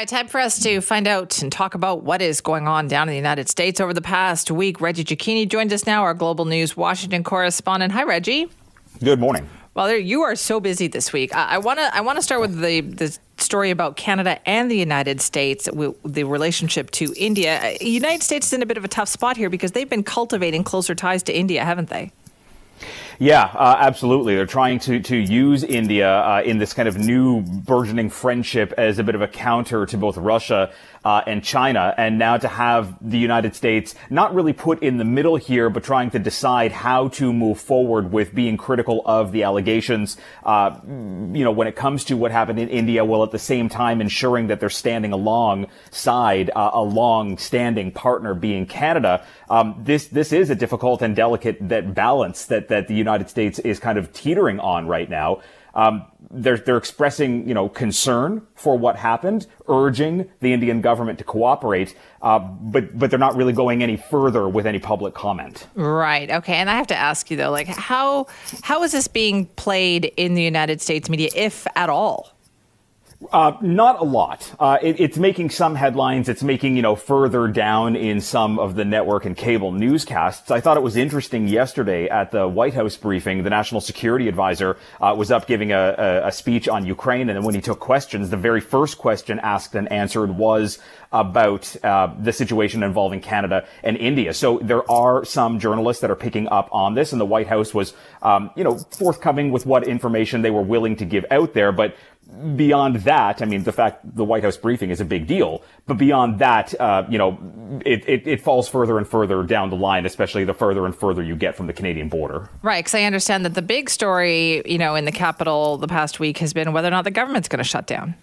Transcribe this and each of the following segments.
right, time for us to find out and talk about what is going on down in the United States over the past week. Reggie Cecchini joins us now, our Global News Washington correspondent. Hi, Reggie. Good morning. Well, you are so busy this week. I want to I want to start with the the story about Canada and the United States, the relationship to India. Uh, United States is in a bit of a tough spot here because they've been cultivating closer ties to India, haven't they? Yeah, uh, absolutely. They're trying to, to use India uh, in this kind of new burgeoning friendship as a bit of a counter to both Russia uh, and China. And now to have the United States not really put in the middle here, but trying to decide how to move forward with being critical of the allegations, uh, you know, when it comes to what happened in India, while at the same time ensuring that they're standing alongside uh, a long-standing partner being Canada. Um, this this is a difficult and delicate that balance that that the United United States is kind of teetering on right now. Um, they're, they're expressing, you know, concern for what happened, urging the Indian government to cooperate, uh, but but they're not really going any further with any public comment. Right. Okay. And I have to ask you though, like, how how is this being played in the United States media, if at all? Uh, not a lot. Uh, it, it's making some headlines. It's making, you know, further down in some of the network and cable newscasts. I thought it was interesting yesterday at the White House briefing, the national security advisor uh, was up giving a, a, a, speech on Ukraine. And then when he took questions, the very first question asked and answered was about uh, the situation involving Canada and India. So there are some journalists that are picking up on this. And the White House was, um, you know, forthcoming with what information they were willing to give out there. But beyond that, I mean, the fact the White House briefing is a big deal, but beyond that, uh, you know, it, it, it, falls further and further down the line, especially the further and further you get from the Canadian border. Right, because I understand that the big story, you know, in the capital the past week has been whether or not the government's going to shut down.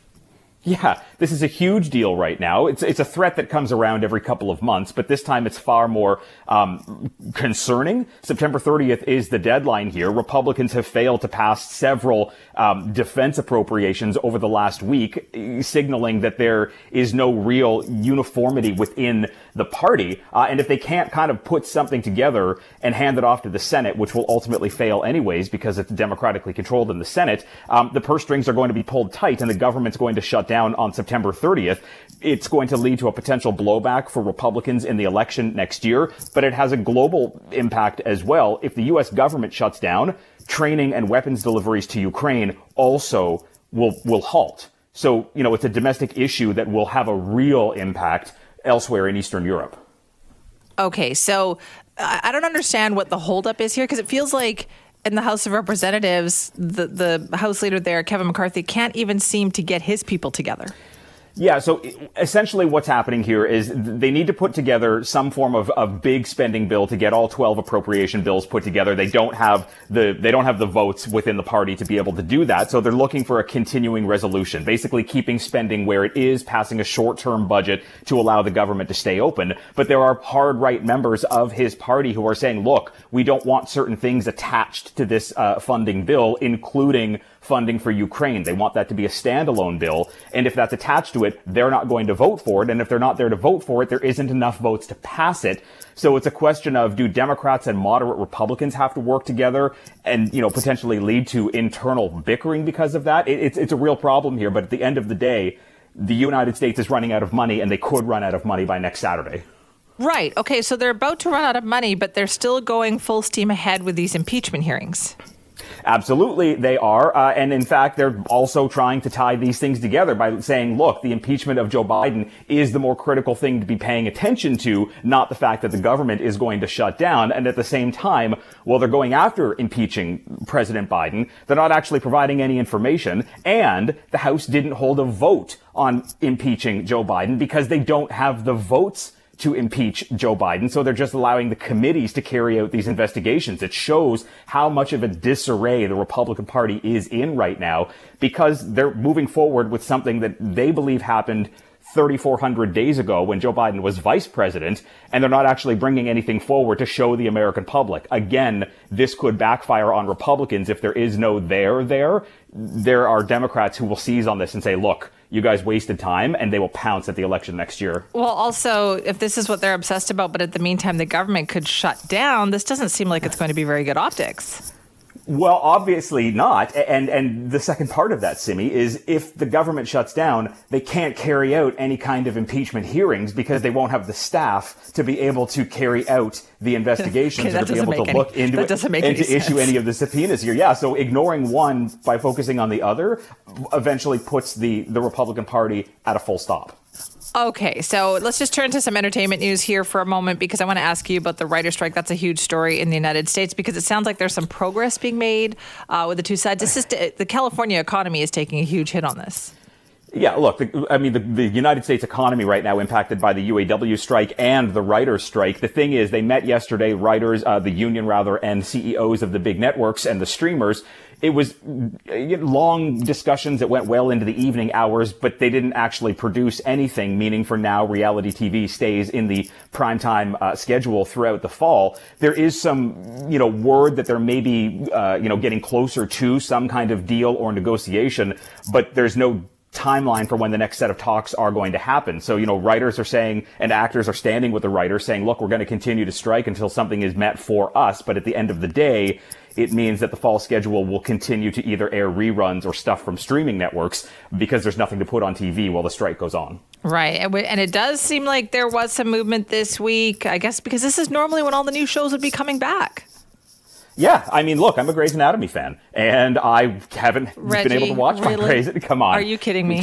Yeah, this is a huge deal right now. It's it's a threat that comes around every couple of months, but this time it's far more um, concerning. September 30th is the deadline here. Republicans have failed to pass several um, defense appropriations over the last week, signaling that there is no real uniformity within the party. Uh, and if they can't kind of put something together and hand it off to the Senate, which will ultimately fail anyways because it's democratically controlled in the Senate, um, the purse strings are going to be pulled tight, and the government's going to shut down on September 30th, it's going to lead to a potential blowback for Republicans in the election next year, but it has a global impact as well. If the U.S. government shuts down, training and weapons deliveries to Ukraine also will, will halt. So, you know, it's a domestic issue that will have a real impact elsewhere in Eastern Europe. Okay, so I don't understand what the holdup is here because it feels like in the House of Representatives, the the House leader there, Kevin McCarthy, can't even seem to get his people together. Yeah, so essentially what's happening here is they need to put together some form of, of big spending bill to get all 12 appropriation bills put together. They don't have the, they don't have the votes within the party to be able to do that. So they're looking for a continuing resolution, basically keeping spending where it is, passing a short-term budget to allow the government to stay open. But there are hard right members of his party who are saying, look, we don't want certain things attached to this uh, funding bill, including funding for Ukraine. They want that to be a standalone bill. And if that's attached to it, they're not going to vote for it. And if they're not there to vote for it, there isn't enough votes to pass it. So it's a question of do Democrats and moderate Republicans have to work together and, you know, potentially lead to internal bickering because of that? It, it's, it's a real problem here. But at the end of the day, the United States is running out of money and they could run out of money by next Saturday. Right. Okay. So they're about to run out of money, but they're still going full steam ahead with these impeachment hearings. Absolutely, they are. Uh, and in fact, they're also trying to tie these things together by saying, look, the impeachment of Joe Biden is the more critical thing to be paying attention to, not the fact that the government is going to shut down. And at the same time, while they're going after impeaching President Biden, they're not actually providing any information. And the House didn't hold a vote on impeaching Joe Biden because they don't have the votes to impeach Joe Biden. So they're just allowing the committees to carry out these investigations. It shows how much of a disarray the Republican Party is in right now because they're moving forward with something that they believe happened 3,400 days ago when Joe Biden was vice president, and they're not actually bringing anything forward to show the American public. Again, this could backfire on Republicans if there is no there there. There are Democrats who will seize on this and say, look, you guys wasted time, and they will pounce at the election next year. Well, also, if this is what they're obsessed about, but at the meantime, the government could shut down, this doesn't seem like it's going to be very good optics. Well, obviously not. And and the second part of that, Simi, is if the government shuts down, they can't carry out any kind of impeachment hearings because they won't have the staff to be able to carry out the investigations okay, or to be able to any, look into it and to issue any of the subpoenas here. Yeah, so ignoring one by focusing on the other eventually puts the the Republican Party at a full stop. Okay, so let's just turn to some entertainment news here for a moment because I want to ask you about the writer strike. That's a huge story in the United States because it sounds like there's some progress being made uh, with the two sides. This is the California economy is taking a huge hit on this. Yeah, look, the, I mean, the, the, United States economy right now impacted by the UAW strike and the writers' strike. The thing is, they met yesterday, writers, uh, the union rather, and CEOs of the big networks and the streamers. It was long discussions that went well into the evening hours, but they didn't actually produce anything, meaning for now, reality TV stays in the primetime uh, schedule throughout the fall. There is some, you know, word that there may be, uh, you know, getting closer to some kind of deal or negotiation, but there's no timeline for when the next set of talks are going to happen. So, you know, writers are saying and actors are standing with the writers saying, look, we're going to continue to strike until something is met for us. But at the end of the day, it means that the fall schedule will continue to either air reruns or stuff from streaming networks because there's nothing to put on TV while the strike goes on. Right. And it does seem like there was some movement this week, I guess, because this is normally when all the new shows would be coming back. Yeah, I mean, look, I'm a Grey's Anatomy fan, and I haven't Reggie, been able to watch really? my Grey's. Come on, are you kidding me?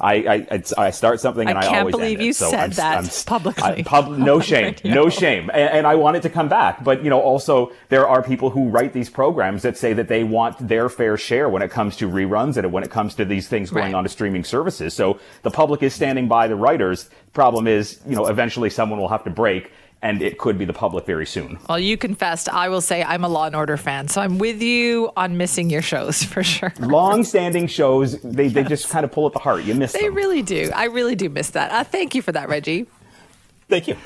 I, I, I start something and I, I can't always believe end you it. So said I'm, that I'm, publicly. I, pub, no shame, no shame. And, and I want it to come back. But, you know, also there are people who write these programs that say that they want their fair share when it comes to reruns and when it comes to these things going right. on to streaming services. So the public is standing by the writers. Problem is, you know, eventually someone will have to break and it could be the public very soon. Well, you confessed. I will say I'm a Law and Order fan, so I'm with you on missing your shows for sure. Long-standing shows, they, yes. they just kind of pull at the heart. You miss they them. They really do. I really do miss that. Uh, thank you for that, Reggie. Thank you.